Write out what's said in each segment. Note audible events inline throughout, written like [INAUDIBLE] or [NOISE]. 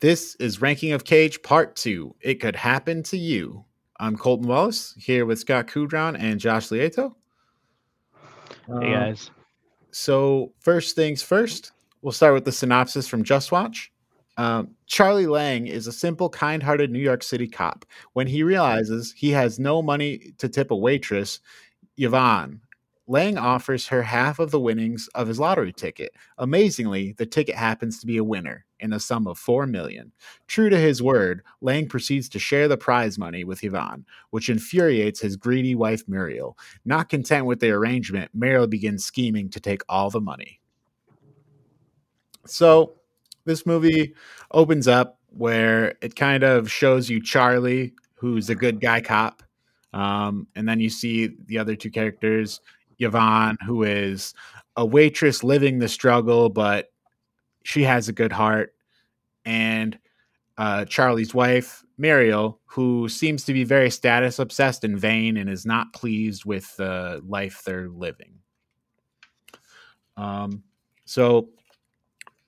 This is Ranking of Cage Part 2. It could happen to you. I'm Colton Wallace here with Scott Kudron and Josh Lieto. Hey Um, guys. So, first things first, we'll start with the synopsis from Just Watch. Um, Charlie Lang is a simple, kind hearted New York City cop. When he realizes he has no money to tip a waitress, Yvonne, Lang offers her half of the winnings of his lottery ticket. Amazingly, the ticket happens to be a winner in the sum of four million. True to his word, Lang proceeds to share the prize money with Yvonne, which infuriates his greedy wife Muriel. Not content with the arrangement, Muriel begins scheming to take all the money. So, this movie opens up where it kind of shows you Charlie, who's a good guy cop, um, and then you see the other two characters, Yvonne, who is a waitress living the struggle, but she has a good heart, and uh, Charlie's wife, Muriel, who seems to be very status obsessed and vain and is not pleased with the life they're living. Um, so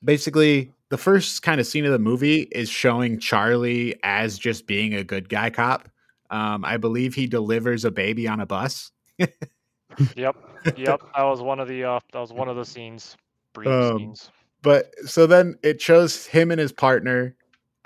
basically, the first kind of scene of the movie is showing Charlie as just being a good guy cop. Um, I believe he delivers a baby on a bus. [LAUGHS] Yep, [LAUGHS] yep. That was one of the uh, that was one of the scenes, brief Um, scenes. but so then it shows him and his partner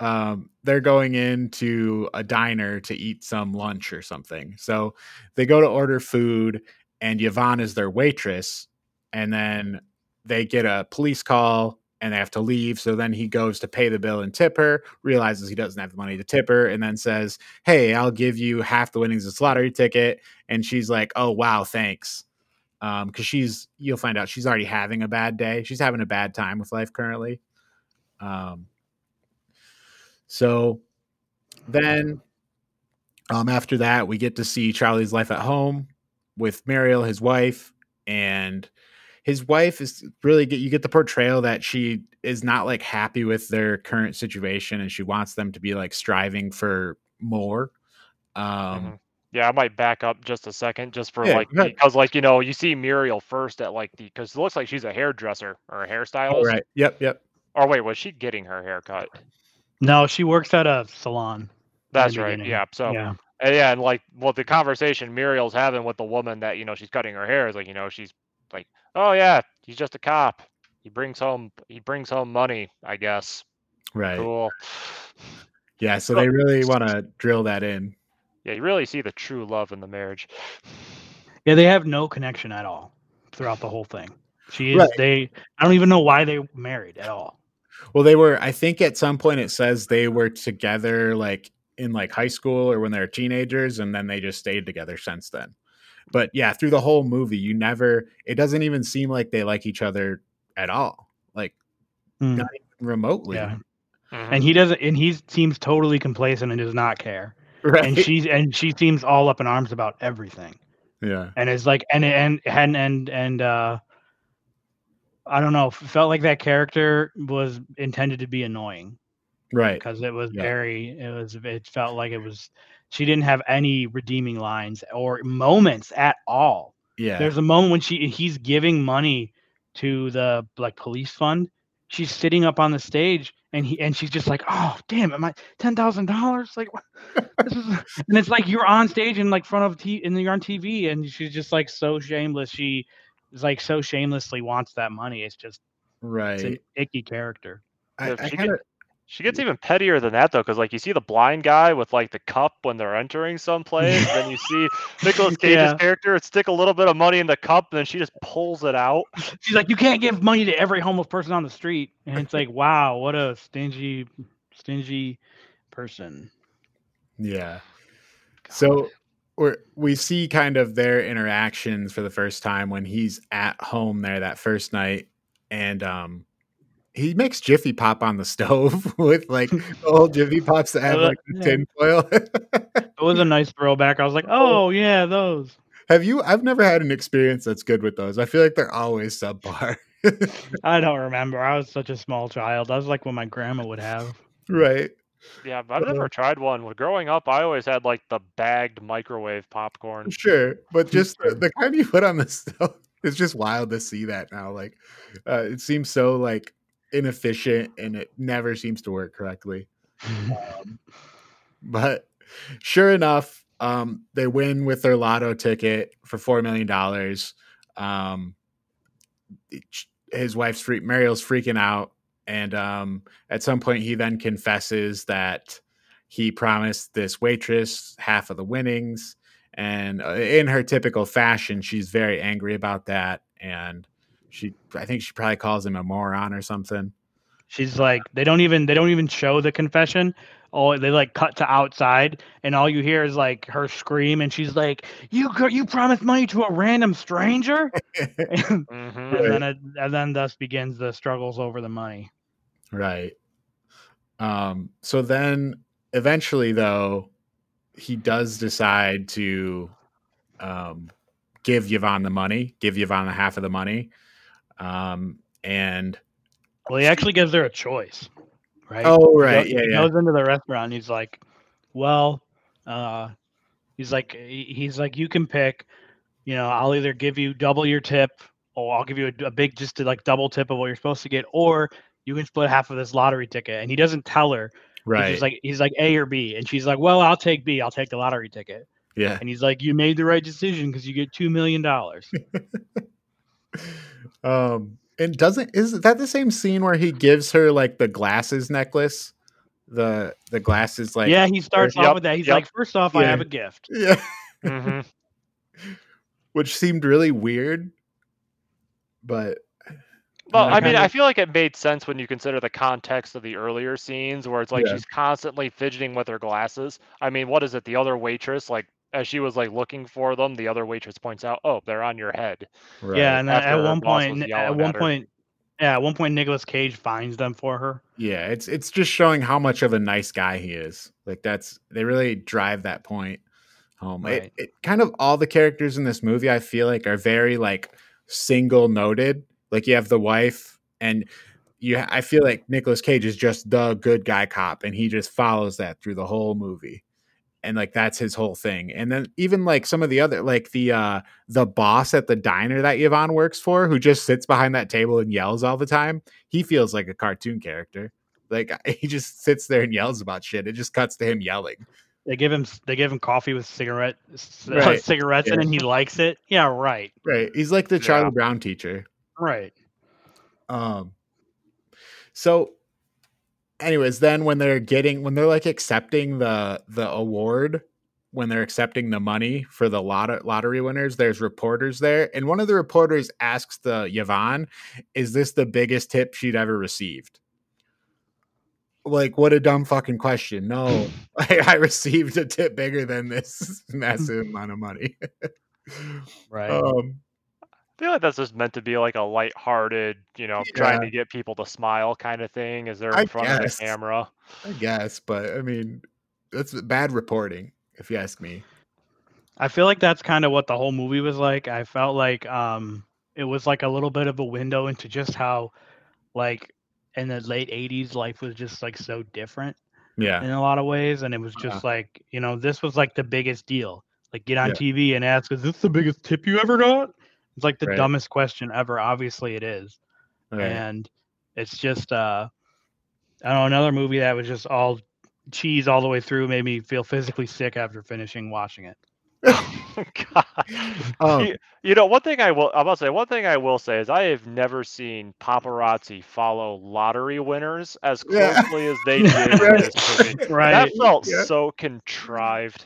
um they're going into a diner to eat some lunch or something so they go to order food and yvonne is their waitress and then they get a police call and they have to leave so then he goes to pay the bill and tip her realizes he doesn't have the money to tip her and then says hey i'll give you half the winnings of this lottery ticket and she's like oh wow thanks. Um because she's you'll find out she's already having a bad day she's having a bad time with life currently. Um so then um after that we get to see charlie's life at home with muriel his wife and his wife is really get you get the portrayal that she is not like happy with their current situation and she wants them to be like striving for more um Mhm. Yeah, I might back up just a second, just for Yeah, like because like you know you see Muriel first at like the because it looks like she's a hairdresser or a hairstylist. Right. yep yep Or wait, was she getting her hair cut? No, she works at a salon. That's right. beginning. Yeah. So yeah. and yeah, and like well, the conversation Muriel's having with the woman that you know she's cutting her hair is like you know she's like, oh yeah, he's just a cop. He brings home he brings home money, I guess. right Cool. yeah so So- they really want to drill that in Yeah, you really see the true love in the marriage. Yeah, they have no connection at all throughout the whole thing. She is Right. they I don't even know why they married at all. Well, they were. I think at some point it says they were together, like in like high school or when they were teenagers, and then they just stayed together since then. But yeah, through the whole movie, you never. It doesn't even seem like they like each other at all, like Mm. not even remotely. Yeah. Mhm. And he doesn't and he seems totally complacent and does not care. [LAUGHS] Right. And she's and she seems all up in arms about everything. yeah. and it's like and and and and and uh i don't know felt like that character was intended to be annoying Right. because it was Yeah. very it was it felt like it was she didn't have any redeeming lines or moments at all. Yeah. there's a moment when she he's giving money to the like police fund. She's sitting up on the stage and he and she's just like oh damn am i ten thousand dollars? Like [LAUGHS] this is and it's like you're on stage in like front of t and you're on tv and she's just like so shameless. She is like so shamelessly wants that money. It's just right. it's an icky character. I, If I kinda, She gets even pettier than that though, because like you see the blind guy with like the cup when they're entering someplace, then you [LAUGHS] see Nicolas Cage's Yeah. character stick a little bit of money in the cup, and then she just pulls it out. she's like you can't give money to every homeless person on the street and it's like wow what a stingy stingy person yeah. So we we see kind of their interactions for the first time when he's at home there that first night, and um, he makes Jiffy Pop on the stove [LAUGHS] with like old Jiffy Pops that have like the yeah. tin foil. [LAUGHS] it was a nice throwback i was like oh yeah those have you? I've never had an experience that's good with those. I feel like they're always subpar. [LAUGHS] I don't remember. I was such a small child. I was like what my grandma would have. right. Yeah, but I've Uh, never tried one. Well, growing up, I always had like the bagged microwave popcorn. Sure, but just the, the kind you put on the stove. It's just wild to see that now. Like, uh, it seems so like inefficient and it never seems to work correctly. Um, [LAUGHS] but sure enough, um, they win with their lotto ticket for four million dollars. Um, his wife's free, Mariel's freaking out, and um, at some point he then confesses that he promised this waitress half of the winnings, and uh, in her typical fashion, she's very angry about that, and she, I think she probably calls him a moron or something. She's like, they don't even they don't even show the confession. Oh, they like cut to outside, and all you hear is like her scream, and she's like, "You you promised money to a random stranger," and, [LAUGHS] Mhm. and then it, and then thus begins the struggles over the money. Right. Um, so then eventually though, he does decide to um give Yvonne the money, give Yvonne the half of the money. Um and Well, he actually gives her a choice, right? oh He right, yeah, he yeah. goes into the restaurant. And he's like, "Well, uh, he's like, he's like, you can pick. You know, I'll either give you double your tip, or I'll give you a, a big, just to like double tip of what you're supposed to get, or you can split half of this lottery ticket." And he doesn't tell her. Right. He's like, he's like A or B, and she's like, "Well, I'll take B. I'll take the lottery ticket." yeah. And he's like, "You made the right decision because you get two million dollars." [LAUGHS] Um and doesn't is that the same scene where he gives her like the glasses necklace? The the glasses like yeah, he starts Yep, off with that. He's yep. like, first off, I have a gift." [LAUGHS] yeah. Mhm. Which seemed really weird. But Well, I mean, kinda- I feel like it made sense when you consider the context of the earlier scenes where it's like Yeah. she's constantly fidgeting with her glasses. I mean, what is it? The other waitress, like as she was like looking for them, the other waitress points out, "Oh, they're on your head." right. Yeah, and after at one point, at one at point, yeah, at one point, Nicolas Cage finds them for her. Yeah, it's it's just showing how much of a nice guy he is. Like that's they really drive that point home. It, Right. it kind of all the characters in this movie I feel like are very like single noted. Like you have the wife and you I feel like Nicolas Cage is just the good guy cop and he just follows that through the whole movie. And like that's his whole thing. And then even like some of the other like the uh the boss at the diner that Yvonne works for who just sits behind that table and yells all the time, he feels like a cartoon character. Like [LAUGHS] he just sits there and yells about shit. It just cuts to him yelling. They give him they give him coffee with cigarette c- Right. cigarettes Yeah. and he likes it. Yeah, right, Right. He's like the Charlie Yeah. Brown teacher. right. Um so anyways, then when they're getting when they're like accepting the the award, when they're accepting the money for the lot- lottery winners, there's reporters there. And one of the reporters asks the Yvonne, is this the biggest tip she'd ever received? Like, what a dumb fucking question. No, [LAUGHS] [LAUGHS] I, I received a tip bigger than this [LAUGHS] massive amount of money. Right. um, I feel like that's just meant to be like a light-hearted, you know, trying to get people to smile kind of thing as they're in I front guess. of the camera. I guess, but I mean, that's bad reporting, if you ask me. I feel like that's kind of what the whole movie was like. I felt like um it was like a little bit of a window into just how like in the late 80s life was just like so different Yeah. in a lot of ways and it was just Uh-huh. like, you know, this was like the biggest deal. Like get on Yeah. TV and ask, "Is this the biggest tip you ever got?" It's like the Right. dumbest question ever. Obviously it is. Right. and it's just uh I don't know another movie that was just all cheese all the way through made me feel physically sick after finishing watching it. [LAUGHS] God. [LAUGHS] Um, you, you know, one thing I will, I must say, one thing I will say is I have never seen paparazzi follow lottery winners as Yeah. closely as they [LAUGHS] did in Right. this. That felt Yeah. so contrived.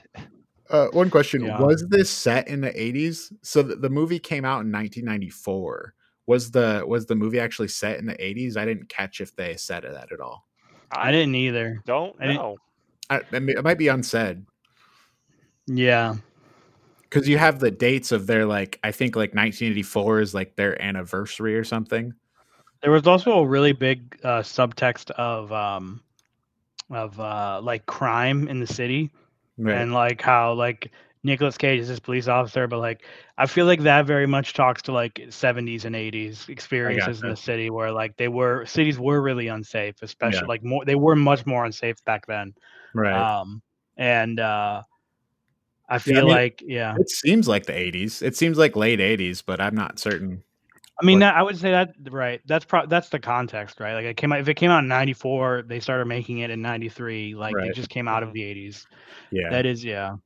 Uh, one question: Yeah. Was this set in the '80s? So the, the movie came out in 1994. Was the was the movie actually set in the '80s? I didn't catch if they said that at all. I didn't either. Don't I didn't- know. I, I mean, it might be unsaid Yeah. because you have the dates of their like. I think like 1984 is like their anniversary or something. There was also a really big uh, subtext of um of uh like crime in the city Right. and like how like Nicolas Cage is this police officer, but like I feel like that very much talks to like 70s and 80s experiences in the city where like they were cities were really unsafe, especially Yeah. like more they were much more unsafe back then. right. Um and uh I Yeah, I feel mean- like yeah. it seems like the '80s. It seems like late '80s, but I'm not certain. I mean, that, I would say that right. That's pro- that's the context, right? Like it came out if it came out in '94, they started making it in '93. Like Right. it just came out of the '80s. Yeah. That is, yeah.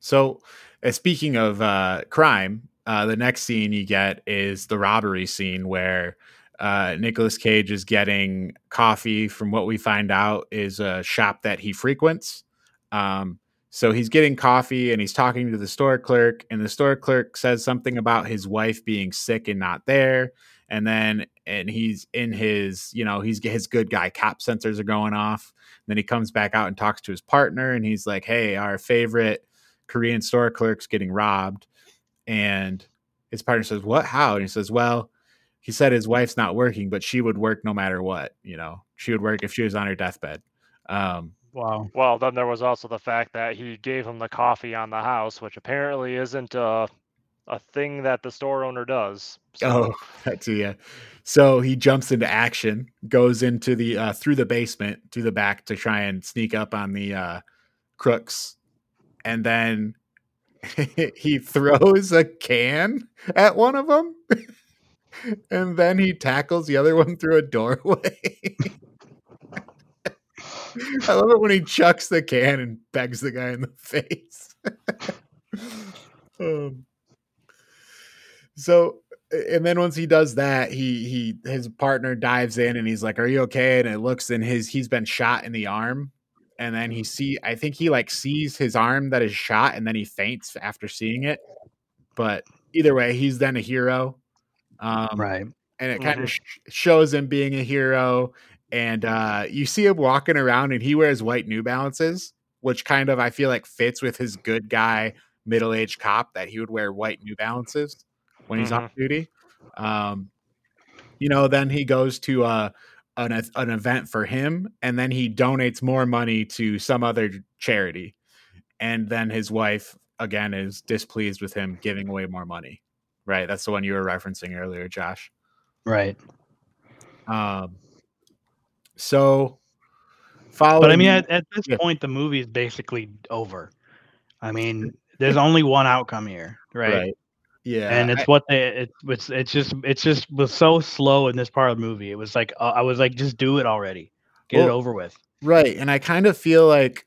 So, uh, speaking of uh, crime, uh, the next scene you get is the robbery scene where uh, Nicolas Cage is getting coffee from what we find out is a shop that he frequents. Um, so he's getting coffee and he's talking to the store clerk, and the store clerk says something about his wife being sick and not there. And then, and he's in his, you know, he's his good guy cop sensors are going off. then he comes back out and talks to his partner, and he's like, "Hey, our favorite Korean store clerk's getting robbed. And his partner says, What? How? And he says, Well, he said his wife's not working, but she would work no matter what. You know, she would work if she was on her deathbed. Um, Wow. Well, then there was also the fact that he gave him the coffee on the house, which apparently isn't a, a thing that the store owner does. So, oh, [LAUGHS] that's yeah. So he jumps into action, goes into the uh, through the basement, through the back to try and sneak up on the uh, crooks, and then [LAUGHS] he throws a can at one of them, [LAUGHS] and then he tackles the other one through a doorway. I love it when he chucks the can and begs the guy in the face. [LAUGHS] um, so, and then once he does that, he he his partner dives in and he's like, "Are you okay?" And it looks in his he's been shot in the arm, and then he see I think he like sees his arm that is shot, and then he faints after seeing it. But either way, he's then a hero. Um, right. and it kind of sh- shows him being a hero and uh you see him walking around and he wears white new balances which kind of i feel like fits with his good guy middle-aged cop that he would wear white new balances when he's on duty. Um you know then he goes to uh an, an event for him and then he donates more money to some other charity. And then his wife again is displeased with him giving away more money. Right that's the one you were referencing earlier josh. Right. um, so following, But I mean, at, at this Yeah. point, the movie is basically over. I mean, there's only one outcome here, right? right, yeah, and it's I- what they it, it's it's just it's just was so slow in this part of the movie. It was like uh, I was like, just do it already, get it over with. right, and I kind of feel like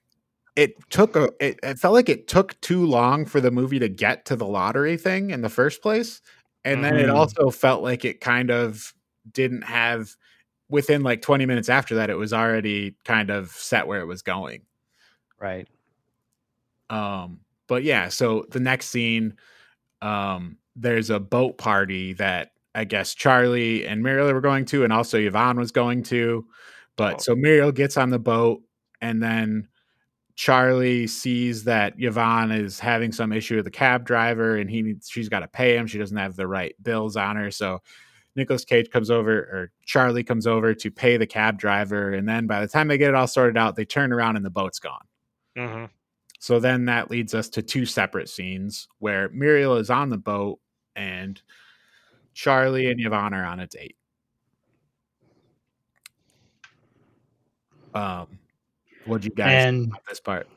it took a, it, it felt like it took too long for the movie to get to the lottery thing in the first place, and then it Mhm. also felt like it kind of didn't have within like 20 minutes after that it was already kind of set where it was going Right. Um, but yeah, so the next scene, um, there's a boat party that I guess Charlie and Muriel were going to, and also Yvonne was going to. But Oh. so Muriel gets on the boat, and then Charlie sees that Yvonne is having some issue with the cab driver, and he needs she's got to pay him. She doesn't have the right bills on her, so Nicolas Cage comes over, or Charlie comes over to pay the cab driver, and then by the time they get it all sorted out, they turn around and the boat's gone. hmm So then that leads us to two separate scenes where Muriel is on the boat and Charlie and Yvonne are on a date. Um, what'd you guys think And about this part?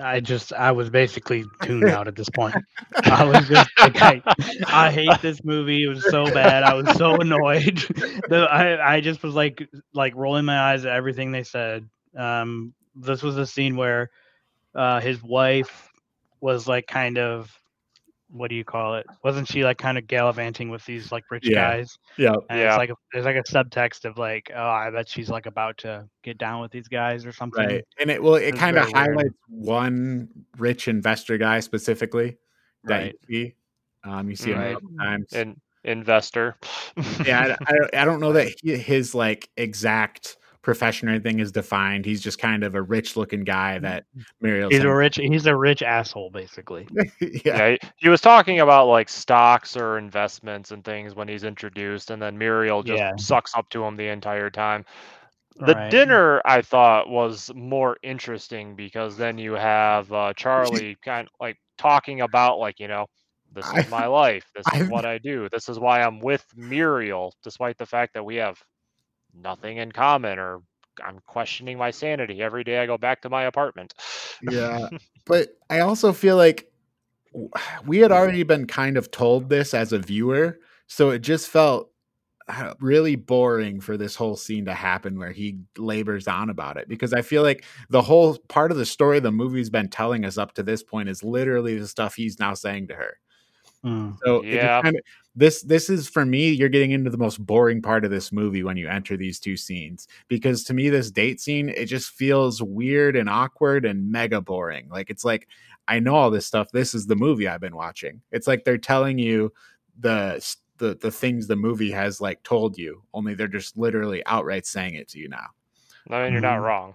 I just I was basically tuned out at this point. I was just like, I, I hate this movie. It was so bad. I was so annoyed. [LAUGHS] the, I I just was like like rolling my eyes at everything they said. Um, this was a scene where uh, his wife was like kind of what do you call it? Wasn't she like kind of gallivanting with these like rich Yeah. guys? Yeah, And Yeah. it's like a, there's like a subtext of like, oh, I bet she's like about to get down with these guys or something. right. And it well, it It's kind of very weird. highlights one rich investor guy specifically that Right. you see. Um, you see him a Right. couple times. In, investor. yeah, I, I, I don't know that he, his like exact profession or anything is defined. He's just kind of a rich looking guy that Muriel. He's a rich he's a rich asshole basically. [LAUGHS] yeah. yeah, he, he was talking about like stocks or investments and things when he's introduced, and then Muriel just Yeah. sucks up to him the entire time. The Right. dinner I thought was more interesting because then you have uh, Charlie kind of like talking about like you know this I- is my life, this is I've- what I do, this is why I'm with Muriel, despite the fact that we have nothing in common or I'm questioning my sanity every day I go back to my apartment. Yeah. [LAUGHS] but I also feel like [SIGHS] we had already been kind of told this as a viewer, so it just felt uh, really boring for this whole scene to happen where he labors on about it because I feel like the whole part of the story the movie's been telling us up to this point is literally the stuff he's now saying to her. Mm. So it just Yeah. Kinda- this this is for me. You're getting into the most boring part of this movie when you enter these two scenes because to me this date scene it just feels weird and awkward and mega boring. Like it's like I know all this stuff. This is the movie I've been watching. It's like they're telling you the the the things the movie has like told you. Only they're just literally outright saying it to you now. I mean, you're not Mhm. wrong.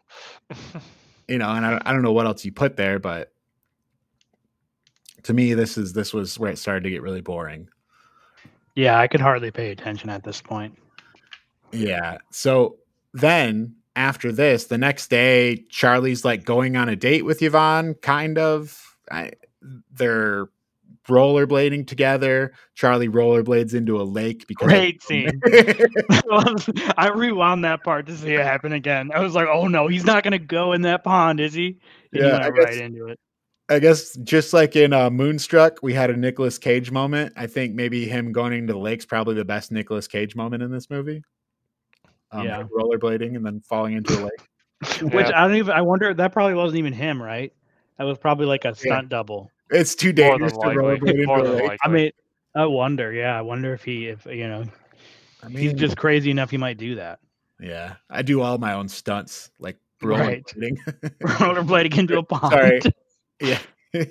[LAUGHS] You know, and I, I don't know what else you put there, but to me this is this was where it started to get really boring. Yeah, I could hardly pay attention at this point. Yeah. So then after this, the next day, Charlie's like going on a date with Yvonne, kind of. I, they're rollerblading together. Charlie rollerblades into a lake because Great scene. [LAUGHS] [LAUGHS] I rewound that part to see it happen again. I was like, oh no, he's not gonna go in that pond, is he? And he Yeah, went I right into it. I guess just like in uh, Moonstruck, we had a Nicolas Cage moment. I think maybe him going into the lake's probably the best Nicolas Cage moment in this movie. Um, Yeah. him rollerblading and then falling into a lake. [LAUGHS] Which Yeah. I don't even. I wonder. That probably wasn't even him, right? That was probably like a stunt double. It's too More dangerous to rollerblade into More a lake. I mean, I wonder. Yeah, I wonder if he, if you know, I he's just crazy enough, he might do that. Yeah, I do all my own stunts, like Right. rollerblading. [LAUGHS] Rollerblading into a [LAUGHS] pond. Sorry. Yeah. [LAUGHS]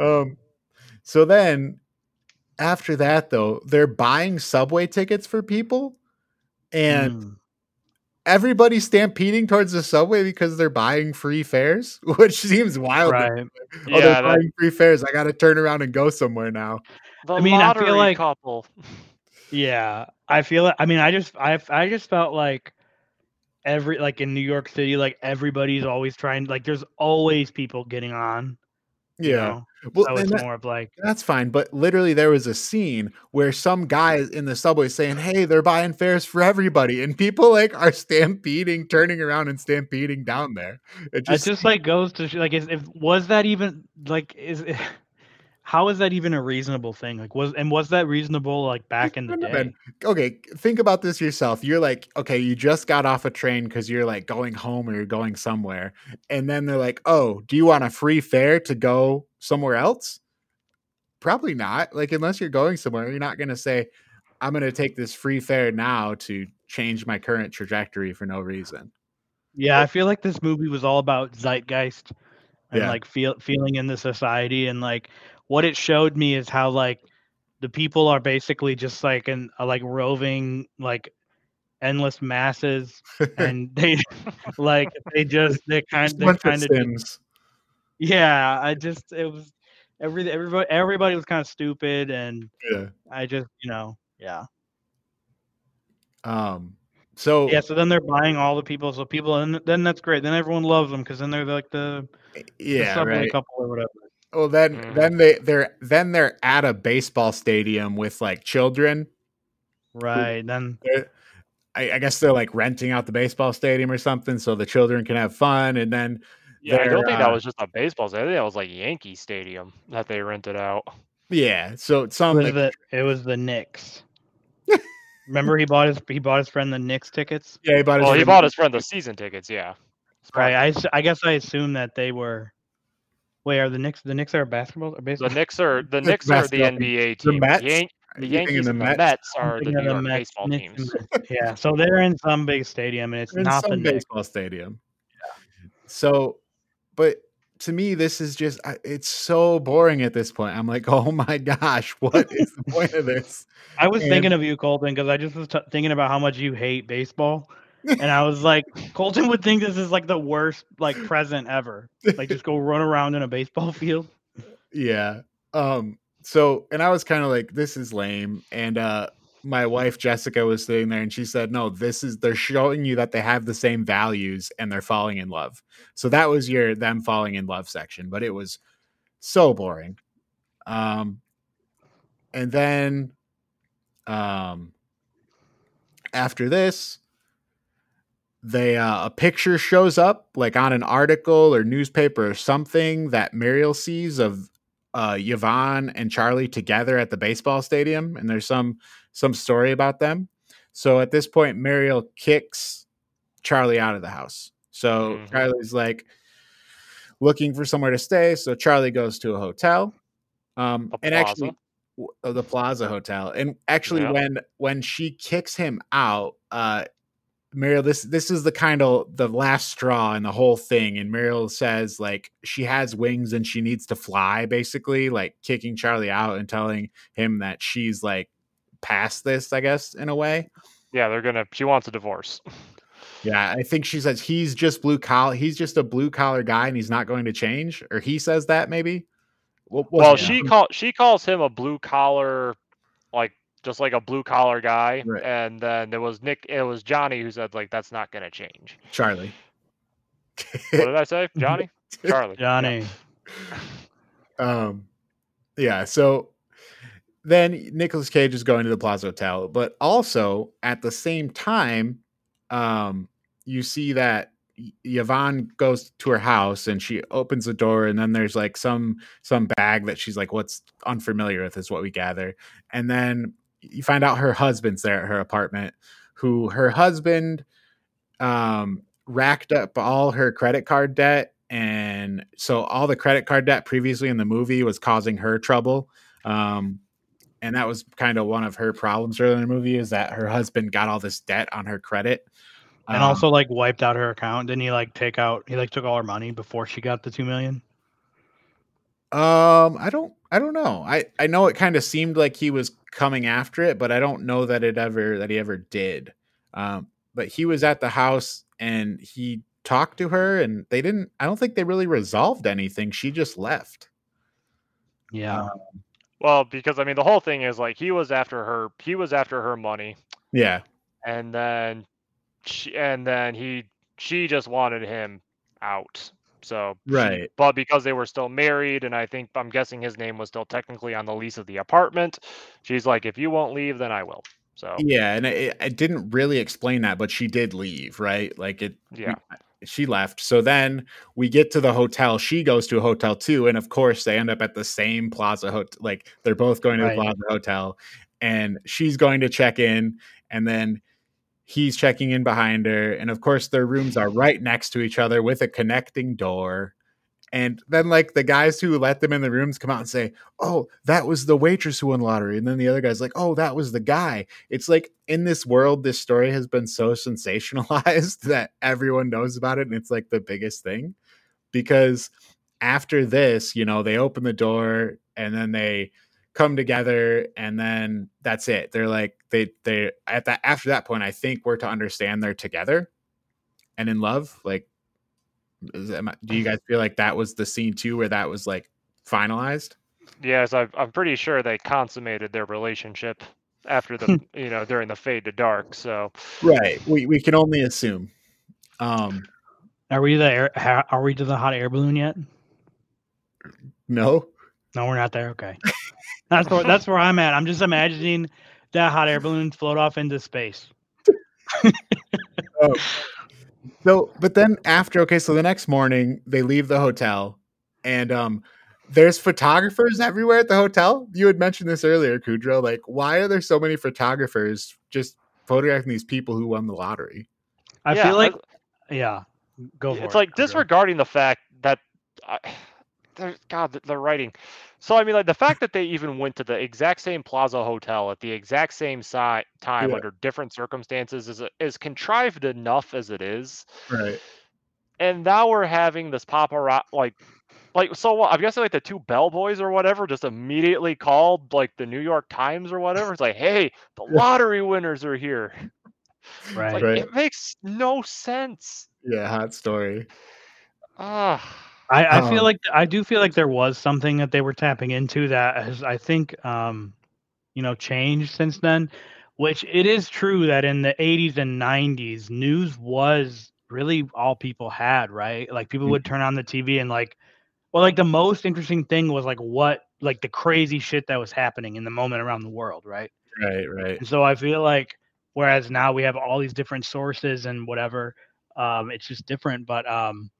um. So then, after that, though, they're buying subway tickets for people, and Mm. everybody's stampeding towards the subway because they're buying free fares, [LAUGHS] which seems wild. right. [LAUGHS] Oh, Yeah, they're that- buying free fares. I got to turn around and go somewhere now. the I mean, I feel like- couple. Yeah, I feel it. I mean, I just, I, I just felt like every, like in New York City, like everybody's always trying. Like, there's always people getting on. you Yeah. know? Well, so it's that- more of like, That's fine, but literally there was a scene where some guy in the subway saying, "Hey, they're buying fares for everybody," and people like are stampeding, turning around and stampeding down there. It it just, just like goes to like, is, if was that even like, is [LAUGHS] how is that even a reasonable thing? Like, was and was that reasonable like back in the day? okay. Think about this yourself. You're like, okay, you just got off a train because you're like going home or you're going somewhere, and then they're like, "Oh, do you want a free fare to go somewhere else?" Probably not. Like, unless you're going somewhere, you're not going to say, "I'm going to take this free fare now to change my current trajectory for no reason." Yeah, I feel like this movie was all about zeitgeist and Yeah. like feel feeling in the society and like what it showed me is how like the people are basically just like in uh, like roving like endless masses [LAUGHS] and they like they just they kind they kind of yeah I just it was every everybody everybody was kind of stupid and Yeah. I just you know yeah Um. So yeah so then they're buying all the people so people and then that's great then everyone loves them because then they're like the, the yeah, subway right. couple or whatever Well, then Mhm. then they they're then they're at a baseball stadium with like children. right then I, I guess they're like renting out the baseball stadium or something, so the children can have fun. And then Yeah, I don't think uh, that was just a baseball stadium. I think that was like Yankee Stadium that they rented out. yeah, so some it was like, the it was the Knicks. [LAUGHS] Remember he bought his he bought his friend the Knicks tickets. yeah, he bought his Well, he bought his friend the season tickets. Yeah. Right. I, I guess I assume that they were. Wait, are the Knicks the Knicks are basketball or The? [LAUGHS] Knicks are the It's Knicks are the basketball. NBA The team. Mets? Yan- the Yankees the and the Mets? Mets are the New of York Mets, baseball Knicks teams. Yeah, so they're in some big stadium and it's in not the some Knicks. baseball stadium. So, but to me, this is just it's so boring at this point. I'm like, [LAUGHS] oh my gosh, what is the point of this? [LAUGHS] I was And- thinking of you, Colton, because I just was t- thinking about how much you hate baseball, and I was like, Colton would think this is like the worst like present ever. Like just go [LAUGHS] run around in a baseball field. Yeah. Um so and I was kind of like this is lame and uh my wife Jessica was sitting there and she said no this is they're showing you that they have the same values and they're falling in love. So that was your them falling in love section, but it was so boring. Um and then um after this they uh, a picture shows up like on an article or newspaper or something that Muriel sees of uh, Yvonne and Charlie together at the baseball stadium, and there's some some story about them. So at this point, Muriel kicks Charlie out of the house. So Mhm. Charlie's like looking for somewhere to stay. So Charlie goes to a hotel. Um, A and actually, uh, the Plaza Hotel. And actually, Yeah. when when she kicks him out, uh, Muriel, this this is the kind of the last straw in the whole thing. And Muriel says like she has wings and she needs to fly, basically, like kicking Charlie out and telling him that she's like past this, I guess, in a way. Yeah, they're gonna. She wants a divorce. Yeah, I think she says he's just blue collar. He's just a blue collar guy, and he's not going to change. Or he says that maybe. Well, she call she calls him a blue collar, just like a blue collar guy. Right. And then there was Nick. It was Johnny who said like that's not gonna change. Charlie. What did I say, [LAUGHS] Johnny? Charlie. Yeah. Johnny. um, yeah. So then Nicolas Cage is going to the Plaza Hotel, but also at the same time, um, you see that Yvonne goes to her house and she opens the door, and then there's like some some bag that she's like, "What's unfamiliar with?" Is what we gather, and then you find out her husband's there at her apartment. Who her husband um, racked up all her credit card debt, and so all the credit card debt previously in the movie was causing her trouble. Um, and that was kind of one of her problems earlier in the movie is that her husband got all this debt on her credit. And Um, also like wiped out her account. Didn't he like take out he like took all her money before she got the two million? Um, I don't, I don't know. I I know it kind of seemed like he was coming after it, but I don't know that it ever that he ever did. Um, but he was at the house and he talked to her, and they didn't. I don't think they really resolved anything. She just left. Yeah. Well, because I mean the whole thing is like he was after her. He was after her money, Yeah, and then she and then he she just wanted him out. So Right. but because they were still married, and I think I'm guessing his name was still technically on the lease of the apartment, she's like, if you won't leave, then I will. So yeah, and it, it didn't really explain that, but she did leave, right? Like it. Yeah. She left. So then we get to the hotel. She goes to a hotel too, and of course they end up at the same Plaza Hotel. Like they're both going to Right. the Plaza Hotel, and she's going to check in, and then he's checking in behind her, and of course their rooms are right next to each other with a connecting door. And then, like the guys who let them in the rooms come out and say, "Oh, that was the waitress who won the lottery," and then the other guy's like, "Oh, that was the guy." It's like in this world, this story has been so sensationalized [LAUGHS] that everyone knows about it, and it's like the biggest thing. Because after this, you know, they open the door and then they come together, and then that's it. They're like they they at that after that point, I think we're to understand they're together and in love. Like, is, am do you guys feel like that was the scene too, where that was like finalized? yes, i I'm pretty sure they consummated their relationship after the [LAUGHS] you know during the fade to dark. So Right. We we can only assume. Um, Are we the air, are we to the hot air balloon yet? no. No, we're not there. Okay. That's where that's where I'm at. I'm just imagining that hot air balloon float off into space. oh. So, but then after, okay, so the next morning they leave the hotel, and um, there's photographers everywhere at the hotel. You had mentioned this earlier, Kudrow. Like, why are there so many photographers just photographing these people who won the lottery? I yeah, feel like I- yeah. Go for it's it. like Pedro. disregarding the fact that [SIGHS] I they're, God, the, the writing. So I mean, like the fact that they even went to the exact same Plaza Hotel at the exact same si- time Yeah. under different circumstances is is contrived enough as it is. Right. And now we're having this paparazzi like. Like so, what? I'm guessing like the two bellboys or whatever just immediately called like the New York Times or whatever. It's like, hey, the [LAUGHS] lottery winners are here. right. Like Right. it makes no sense. Yeah, hot story. Ah, I, I Um, feel like I do feel like there was something that they were tapping into that has I think um you know changed since then. Which it is true that in the 80s and 90s, news was really all people had, right? Like people would turn on the TV and like, well, like the most interesting thing was like what like the crazy shit that was happening in the moment around the world, right? Right, right. And so I feel like whereas now we have all these different sources and whatever, Um, it's just different, but um,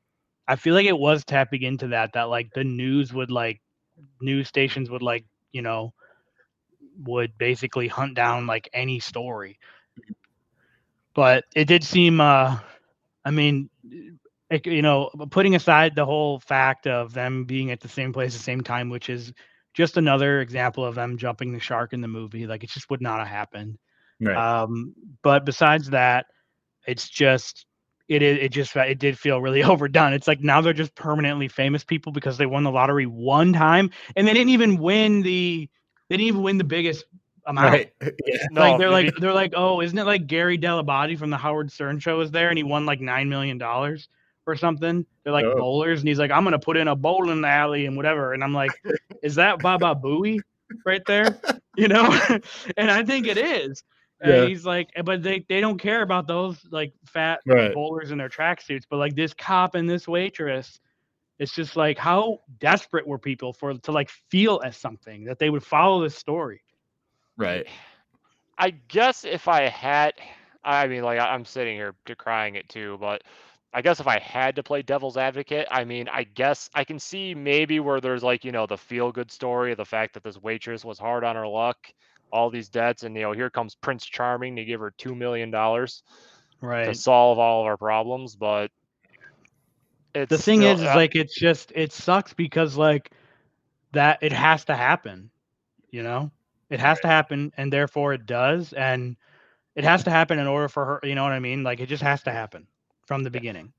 I feel like it was tapping into that. That like the news would like news stations would like you know would basically hunt down like any story. But it did seem, uh, I mean, it, you know, putting aside the whole fact of them being at the same place at the same time, which is just another example of them jumping the shark in the movie. Like it just would not have happened. Right. Um, but besides that, it's just it it just it did feel really [LAUGHS] overdone. It's like now they're just permanently famous people because they won the lottery one time and they didn't even win the they didn't even win the biggest amount. right. [LAUGHS] Yeah. No, like they're it'd like they're like, oh, isn't it like Gary Dell'Abate from the Howard Stern show is there and he won like nine million dollars or something? They're like Oh. bowlers and he's like, I'm gonna put in a bowling alley and whatever. And I'm like, is that Baba Booey right there? [LAUGHS] You know? and I think it is. And he's like, eh, but they, they don't care about those like fat Right. bowlers in their tracksuits, but like this cop and this waitress, it's just like how desperate were people for to like feel as something that they would follow this story. Right. I guess if I had, I mean, like I- I'm sitting here decrying it too, but I guess if I had to play devil's advocate, I mean, I guess I can see maybe where there's like, you know, the feel good story of the fact that this waitress was hard on her luck, all these debts, and, you know, here comes Prince Charming to give her $2 million right. to solve all of our problems. But it's the thing still- is, is uh, like it's just it sucks because like that it has to happen you know it has to happen and therefore it does and it has to happen in order for her you know what i mean like it just has to happen from the beginning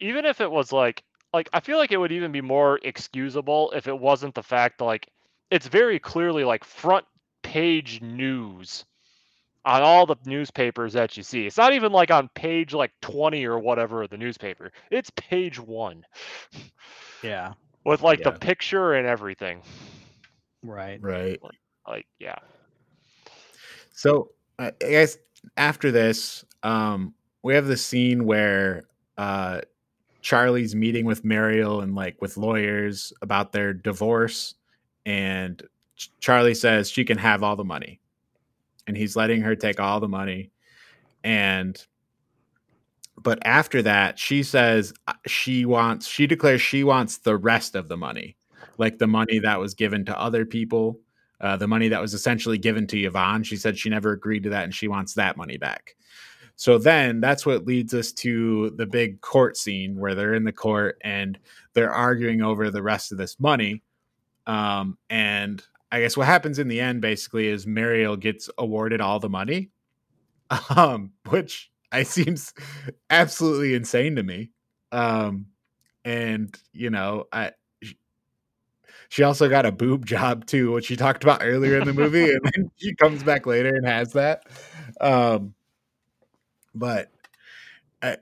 even if it was like like I feel like it would even be more excusable if it wasn't the fact that like it's very clearly like front page news on all the newspapers that you see. It's not even like on page like 20 or whatever of the newspaper. It's page 1 yeah with like the picture and everything. right Right. Like yeah. So I I guess after this, um, we have the scene where uh, Charlie's meeting with Mariel and like with lawyers about their divorce, and Ch- Charlie says she can have all the money, and he's letting her take all the money, and but after that, she says uh, she wants she declares she wants the rest of the money, like the money that was given to other people uh, the money that was essentially given to Yvonne. She said she never agreed to that and she wants that money back. So then that's what leads us to the big court scene where they're in the court and they're arguing over the rest of this money. Um, and I guess what happens in the end basically is Mariel gets awarded all the money, [LAUGHS] um, which I [LAUGHS] seems absolutely insane to me. Um, and you know, I she also got a boob job too, which she talked about earlier in the movie, [LAUGHS] and then she comes back later and has that. Um, but I,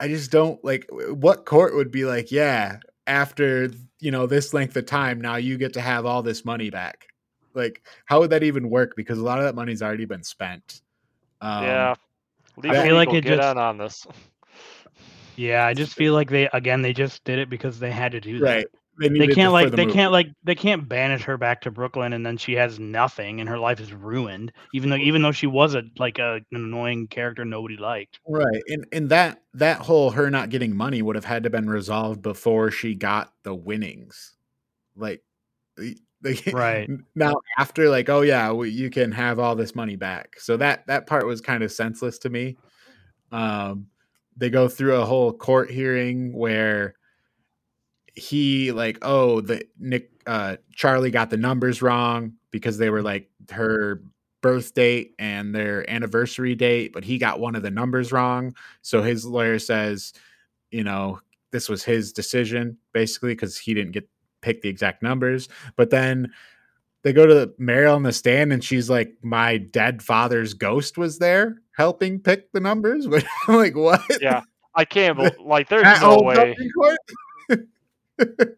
I just don't like what court would be like. Yeah, after you know this length of time, now you get to have all this money back. Like, how would that even work? Because a lot of that money's already been spent. Um, yeah. Legal feel like it get just- in on this. yeah i just feel like they again they just did it because they had to do that right. they can't like the they movie. can't like they can't banish her back to Brooklyn and then she has nothing and her life is ruined even though even though she was a like a, an annoying character nobody liked Right. And and that that whole her not getting money would have had to been resolved before she got the winnings. Like the- [LAUGHS] Right. now after like oh yeah well, you can have all this money back so that that part was kind of senseless to me um they go through a whole court hearing where he like oh the nick uh charlie got the numbers wrong because they were like her birth date and their anniversary date but he got one of the numbers wrong so his lawyer says you know this was his decision basically because he didn't get pick the exact numbers but then they go to Mariel on the stand and she's like, My dead father's ghost was there helping pick the numbers. But [LAUGHS] I'm like, what? Yeah. I can't bel [LAUGHS] like there's That no way. [LAUGHS]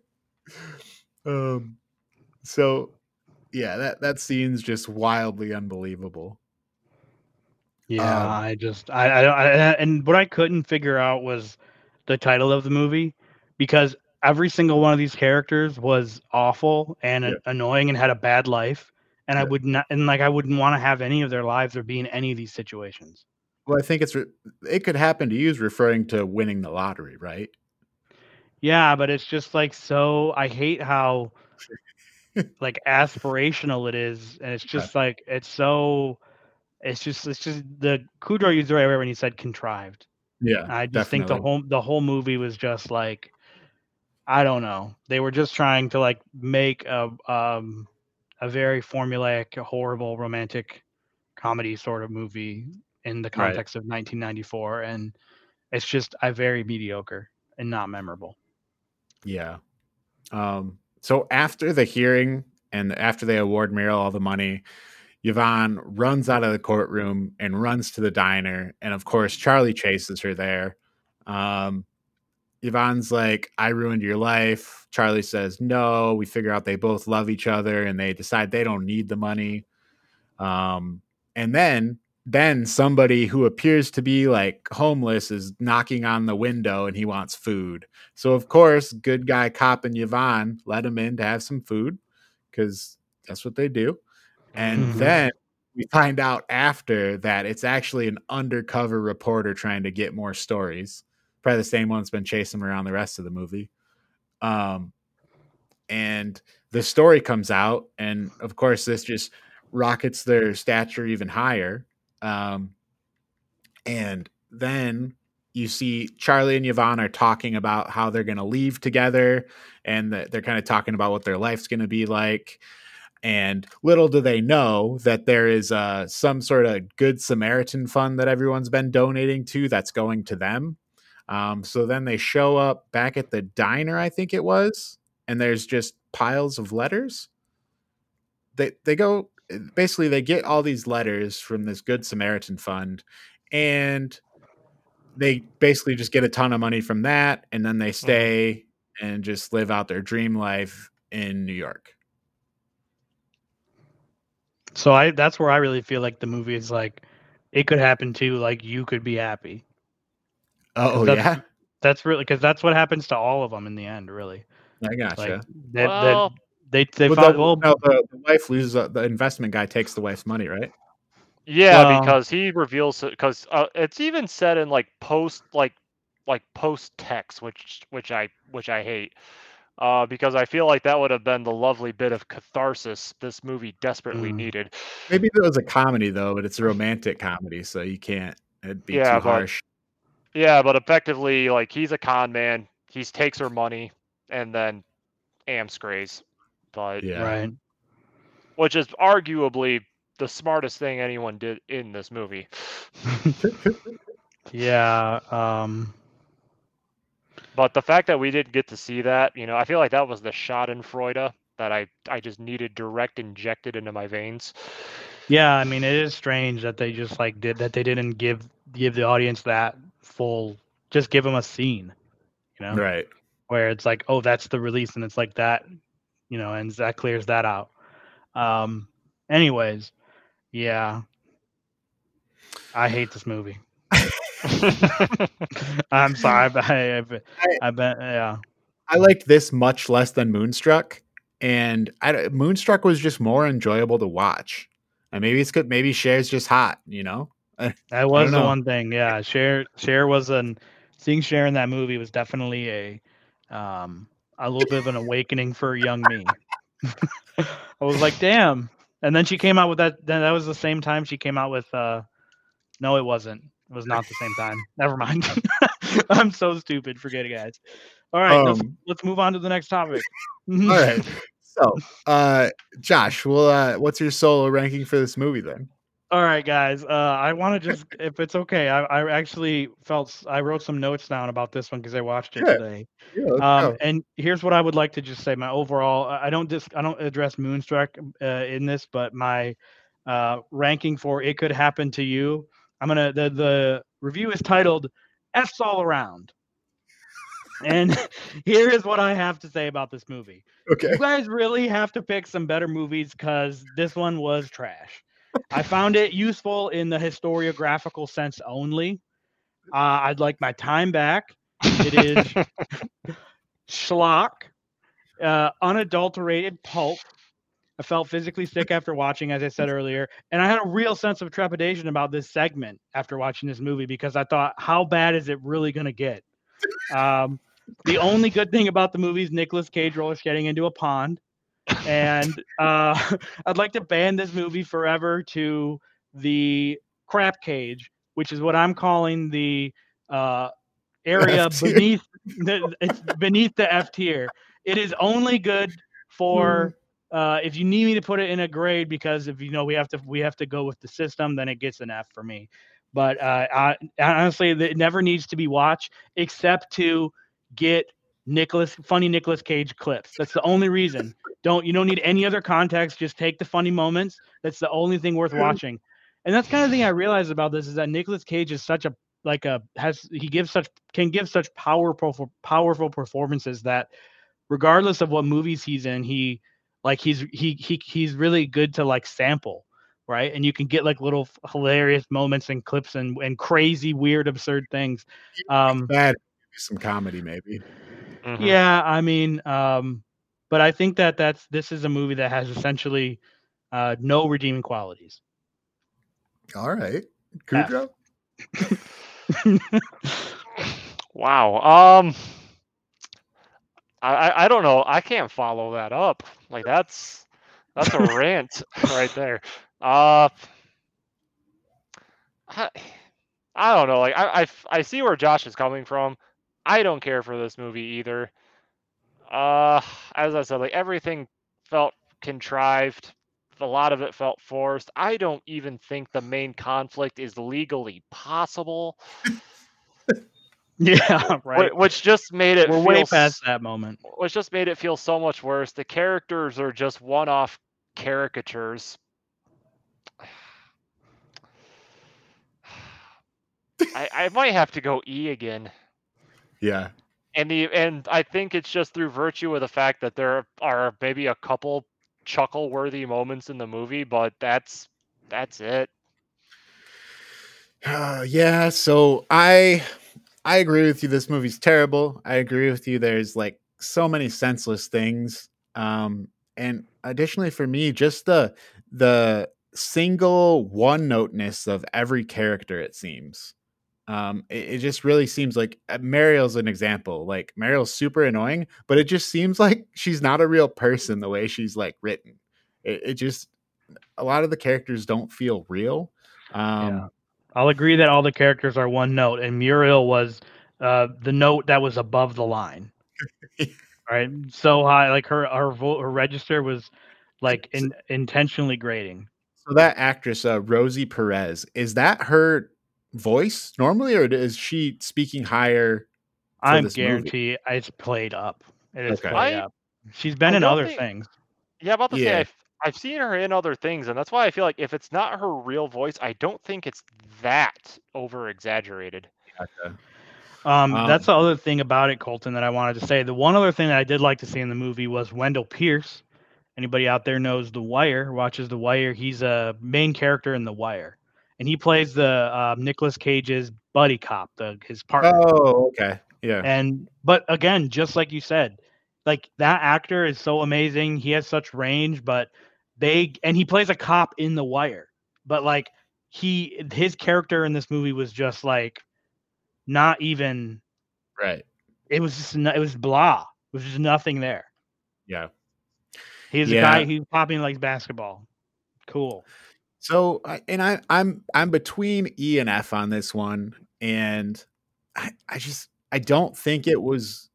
um so yeah, that that scene's just wildly unbelievable. Yeah, Um, I just I, I I, and what I couldn't figure out was the title of the movie because every single one of these characters was awful and Yeah. annoying and had a bad life and I would not and like I wouldn't want to have any of their lives or be in any of these situations. Well, I think it's re- it could happen to you is referring to winning the lottery, right? Yeah, but it's just like so. I hate how [LAUGHS] like aspirational it is, and it's just like it's so. It's just it's just the Kudrow used the right word when he said contrived. Yeah, I just think the whole the whole movie was just like I don't know. They were just trying to like make a um a very formulaic, horrible romantic comedy sort of movie in the Right. context of 1994, and it's just a very mediocre and not memorable. Yeah. Um, so after the hearing and after they award Muriel all the money, Yvonne runs out of the courtroom and runs to the diner. And of course, Charlie chases her there. Um, Yvonne's like, I ruined your life. Charlie says, No. We figure out they both love each other and they decide they don't need the money. Um, and then then somebody who appears to be like homeless is knocking on the window and he wants food. So of course, good guy cop and Yvonne let him in to have some food because that's what they do. And Mhm. then we find out after that it's actually an undercover reporter trying to get more stories. Probably the same one that's been chasing him around the rest of the movie. Um, and the story comes out, and of course, this just rockets their stature even higher. Um, and then you see Charlie and Yvonne are talking about how they're going to leave together, and they're kind of talking about what their life's going to be like. And little do they know that there is uh, some sort of Good Samaritan fund that everyone's been donating to that's going to them. Um, so then they show up back at the diner, I think it was, and there's just piles of letters. They they go basically they get all these letters from this Good Samaritan fund, and they basically just get a ton of money from that, and then they mm-hmm. stay and just live out their dream life in New York. So I that's where I really feel like the movie is like it could happen too. Like you could be happy. Oh That's- yeah, That's really because that's what happens to all of them in the end. Really, I gotcha. like they, Well, they, they, they Well, found the, well, no, the, the wife loses. uh, The investment guy takes the wife's money, right? Yeah, Well- because he reveals because uh, it's even said in like post like like post text, which which I which I hate. Uh, because I feel like that would have been the lovely bit of catharsis this movie desperately Mm. needed. Maybe it was a comedy though, but it's a romantic comedy, so you can't. It'd be Yeah, too but- harsh. Yeah, but effectively, like he's a con man. He takes her money and then amscrays, but Yeah. right. which is arguably the smartest thing anyone did in this movie. [LAUGHS] Yeah. Um. But the fact that we didn't get to see that, you know, I feel like that was the Schadenfreude that I I just needed direct injected into my veins. Yeah. I mean, it is strange that they just like did that. They didn't give give the audience that full. Just give them a scene. You know, Right. where it's like, oh, that's the release, and it's like that. You know, and that clears that out. Um. Anyways, yeah. I hate this movie. [LAUGHS] [LAUGHS] I'm sorry. I, I, I, I bet. Yeah. I liked this much less than Moonstruck, and I, Moonstruck was just more enjoyable to watch. And maybe it's good. Maybe Cher's just hot, you know. [LAUGHS] That was the one thing. Yeah, Cher Cher was an seeing Cher in that movie was definitely a um a little bit of an awakening for young me. I was like, damn. And then she came out with that then that was the same time she came out with uh no it wasn't. It was not the same time. [LAUGHS] Never mind. [LAUGHS] I'm so stupid. Forget it, guys. All right, let's, Um, let's move on to the next topic. All right. [LAUGHS] So, uh, Josh, well, uh, what's your solo ranking for this movie then? All right, guys. Uh, I want to just, [LAUGHS] if it's okay, I, I actually felt I wrote some notes down about this one because I watched it Sure. today. Yeah, Um, and here's what I would like to just say. My overall, I I don't dis, I don't address Moonstruck uh, in this, but my uh, ranking for it could happen to you. I'm gonna the the review is titled "F's all around," and [LAUGHS] here is what I have to say about this movie Okay. you guys really have to pick some better movies because this one was trash. I found it useful in the historiographical sense only. Uh, I'd like my time back. It is [LAUGHS] schlock, uh, unadulterated pulp, I felt physically sick after watching, as I said earlier, and I had a real sense of trepidation about this segment after watching this movie because I thought, how bad is it really going to get? Um, the only good thing about the movie is Nicolas Cage roller skating into a pond, and uh, [LAUGHS] I'd like to ban this movie forever to the crap cage, which is what I'm calling the uh, area F-tier. beneath the, it's beneath the F tier. It is only good for uh, if you need me to put it in a grade because if you know we have to we have to go with the system, then it gets an F for me. But uh, I, honestly, it never needs to be watched except to get Nicolas funny Nicolas Cage clips. That's the only reason. Don't you don't need any other context. Just take the funny moments. That's the only thing worth watching. And that's kind of the thing I realized about this is that Nicolas Cage is such a like a has he gives such can give such powerful powerful performances that regardless of what movies he's in, he like he's he he he's really good to like sample right and you can get like little hilarious moments and clips and and crazy weird absurd things um Bad. Some comedy, maybe. Mhm. yeah i mean um but i think that that's this is a movie that has essentially uh no redeeming qualities All right. Kudrow? [LAUGHS] Wow. Um, I, I I don't know. I can't follow that up. Like that's that's a [LAUGHS] rant right there. Uh, I, I don't know. Like I I see where Josh is coming from. I don't care for this movie either. Uh, as I said, like everything felt contrived. A lot of it felt forced. I don't even think the main conflict is legally possible. [LAUGHS] yeah [LAUGHS] right which just made it we're feel way past that moment which just made it feel so much worse. The characters are just one-off caricatures. [SIGHS] I, I might have to go E again. Yeah. And the and I think it's just through virtue of the fact that there are maybe a couple chuckle worthy moments in the movie, but that's that's it. Uh, [SIGHS] yeah, so I I agree with you. This movie's terrible. I agree with you. There's like so many senseless things. Um, and additionally, for me, just the the single one noteness of every character. It seems. Um, it, it just really seems like uh, Muriel's an example. Like Muriel's super annoying, but it just seems [LAUGHS] like she's not a real person the way she's like written. It, it just a lot of the characters don't feel real. Um, Yeah. I'll agree that all the characters are one note, and Muriel was uh, the note that was above the line. [LAUGHS] right, so high, like her her vo- her register was like in, intentionally grading. So that actress, uh, Rosie Perez, is that her voice normally, or is she speaking higher? I'm this movie? guarantee it's played up. It is Okay. played I- up. She's been I in other think- things. Yeah, about to say Yeah. I've, I've seen her in other things, and that's why I feel like if it's not her real voice, I don't think it's that over exaggerated. Um, Um, that's the other thing about it, Colton, that I wanted to say. The one other thing that I did like to see in the movie was Wendell Pierce. Anybody out there knows The Wire, watches The Wire. He's a main character in The Wire, and he plays the uh, Nicolas Cage's buddy cop, the his partner. Oh, okay, yeah, And but again, just like you said, like that actor is so amazing. He has such range, but they and he plays a cop in The Wire. But like he his character in this movie was just like not even right, it was just it was blah. It was just nothing there. yeah. He's Yeah. a guy who popping likes basketball. Cool. So, and I, I'm I'm between E and F on this one, and I, I just I don't think it was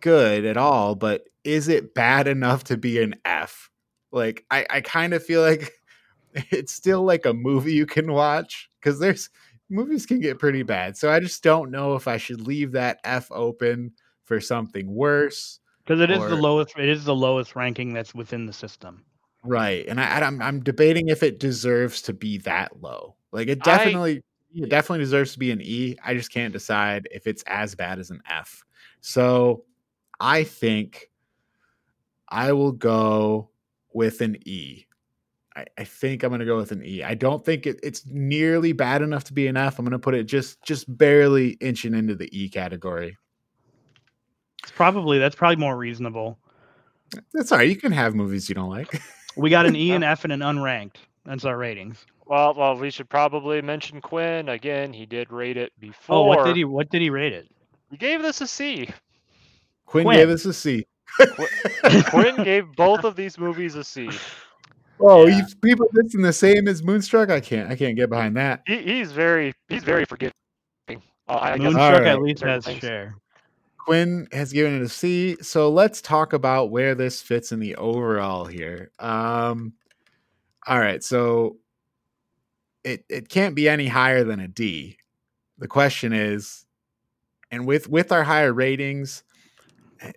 good at all. But is it bad enough to be an F? Like, I I kind of feel like [LAUGHS] it's still like a movie you can watch because there's movies can get pretty bad. So I just don't know if I should leave that F open for something worse. Because it is the lowest it is the lowest ranking that's within the system. Right. And I, I'm I'm debating if it deserves to be that low. Like it I- definitely it definitely deserves to be an E. I just can't decide if it's as bad as an F. So I think I will go with an E. I, I think I'm gonna go with an E. I don't think it, it's nearly bad enough to be an F. I'm gonna put it just just barely inching into the E category. It's probably that's probably more reasonable. That's all right. You can have movies you don't like. [LAUGHS] We got an E, and [LAUGHS] F, and an unranked. That's our ratings. Well, well, we should probably mention Quinn again. He did rate it before. Oh, what did he? What did he rate it? He gave this a C. Quinn, Quinn. gave us a C. Quinn [LAUGHS] gave both of these movies a C. Oh, Yeah. you people listing the same as Moonstruck? I can't. I can't get behind that. He, he's very he's very forgiving. Uh, I guess Moonstruck Alright. at least certain has things. share. Quinn has given it a C. So let's talk about where this fits in the overall here. Um, all right, so it it can't be any higher than a D. The question is, and with with our higher ratings, eh,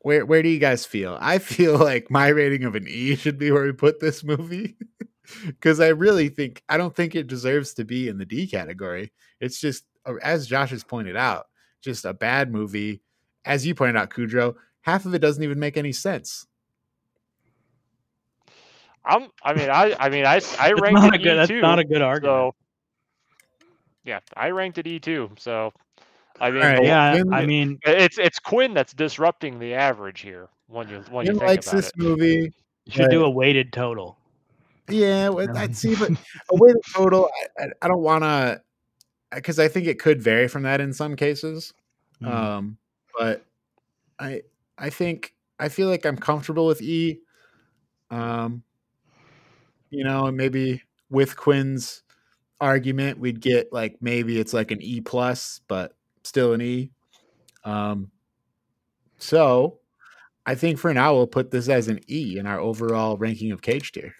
where where do you guys feel? I [LAUGHS] feel like my rating of an E should be where we put this movie. [LAUGHS] Because I really think I don't think it deserves to be in the D category. It's just, uh, as Josh has pointed out, just a bad movie. As you pointed out, Kudrow, half of it doesn't even make any sense. I'm. I mean, I. I mean, I. s- I [LAUGHS] That's ranked not it a good. E That's not a good argument. So, yeah, I ranked it E too. So, I mean, Alright, the- yeah, Quinn- I mean, it's it's Quinn that's disrupting the average here. When you when you Quinn think likes about this it. movie. you should do a weighted total. Yeah, well, Yeah. I'd see, but a weighted total, I, I, I don't want to, because I think it could vary from that in some cases. Mhm. Um, but I, I think I feel like I'm comfortable with E. Um, you know, and maybe with Quinn's argument, we'd get like maybe it's like an E plus, but still an E. Um, so I think for now we'll put this as an E in our overall ranking of cage tier.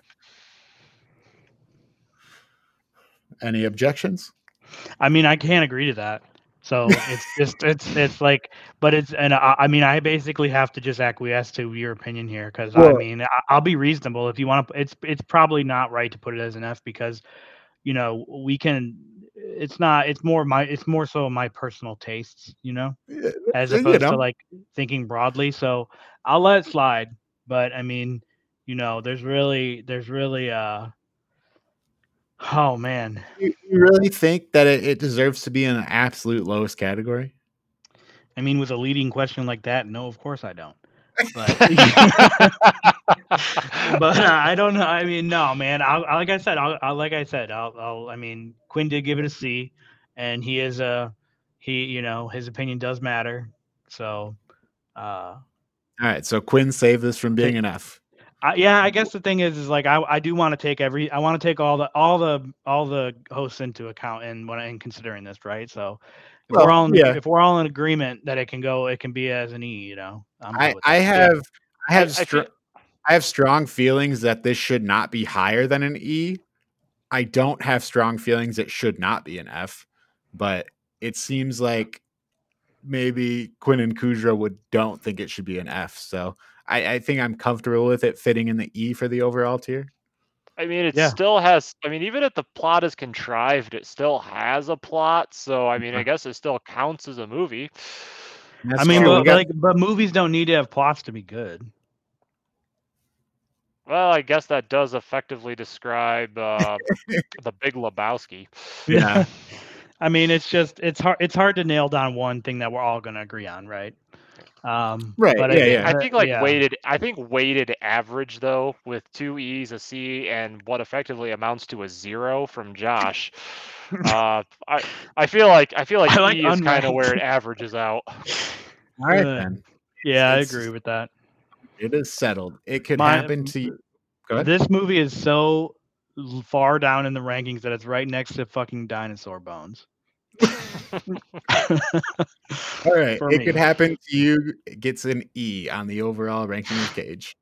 Any objections? I mean, I can't agree to that. So it's just [LAUGHS] it's it's like, but it's and I, I mean, I basically have to just acquiesce to your opinion here because I mean, I, I'll be reasonable if you want to. It's it's probably not right to put it as an F because, you know, we can. It's not. It's more my. It's more so my personal tastes. You know. As you opposed know. to like thinking broadly. So I'll let it slide. But I mean, you know, there's really, there's really, uh, oh man, You, you really think that it, it deserves to be in the absolute lowest category? I mean, with a leading question like that, no, of course I don't. But, [LAUGHS] [LAUGHS] but uh, I don't know. I mean, no, man. I'll, I, like I said, I'll, I'll like I said, I'll, I'll, I mean, Quinn did give it a C, and he is a, he, you know, his opinion does matter. So, uh, All right, so Quinn saved this from being an F. I, yeah, I guess the thing is, is like I, I do want to take every I want to take all the all the all the hosts into account and when in considering this, right? So if Well, we're all in, yeah. if we're all in agreement that it can go, it can be as an E, you know. I, I have I have I str- I have strong feelings that this should not be higher than an E. I don't have strong feelings it should not be an F, but it seems like maybe Quinn and Kudra would don't think it should be an F. So I, I think I'm comfortable with it fitting in the E for the overall tier. I mean, it Yeah. still has. I mean, even if the plot is contrived, it still has a plot. So, I mean, I guess it still counts as a movie. And I mean, but, got- like, but movies don't need to have plots to be good. Well, I guess that does effectively describe uh, [LAUGHS] the Big Lebowski. Yeah. [LAUGHS] I mean, it's just it's hard it's hard to nail down one thing that we're all gonna agree on, right? Um, Right, But yeah, I, yeah. I think like yeah. weighted. I think weighted average though, with two E's, a C, and what effectively amounts to a zero from Josh. [LAUGHS] uh, I I feel like I feel like, I like E is kind of where it averages out. [LAUGHS] All right uh, then. Yeah, I agree with that. It is settled. It could My- happen to you. Go ahead. This movie is so far down in the rankings that it's right next to fucking dinosaur bones. All right. for It me. could happen to you. It gets an E on the overall ranking of Cage.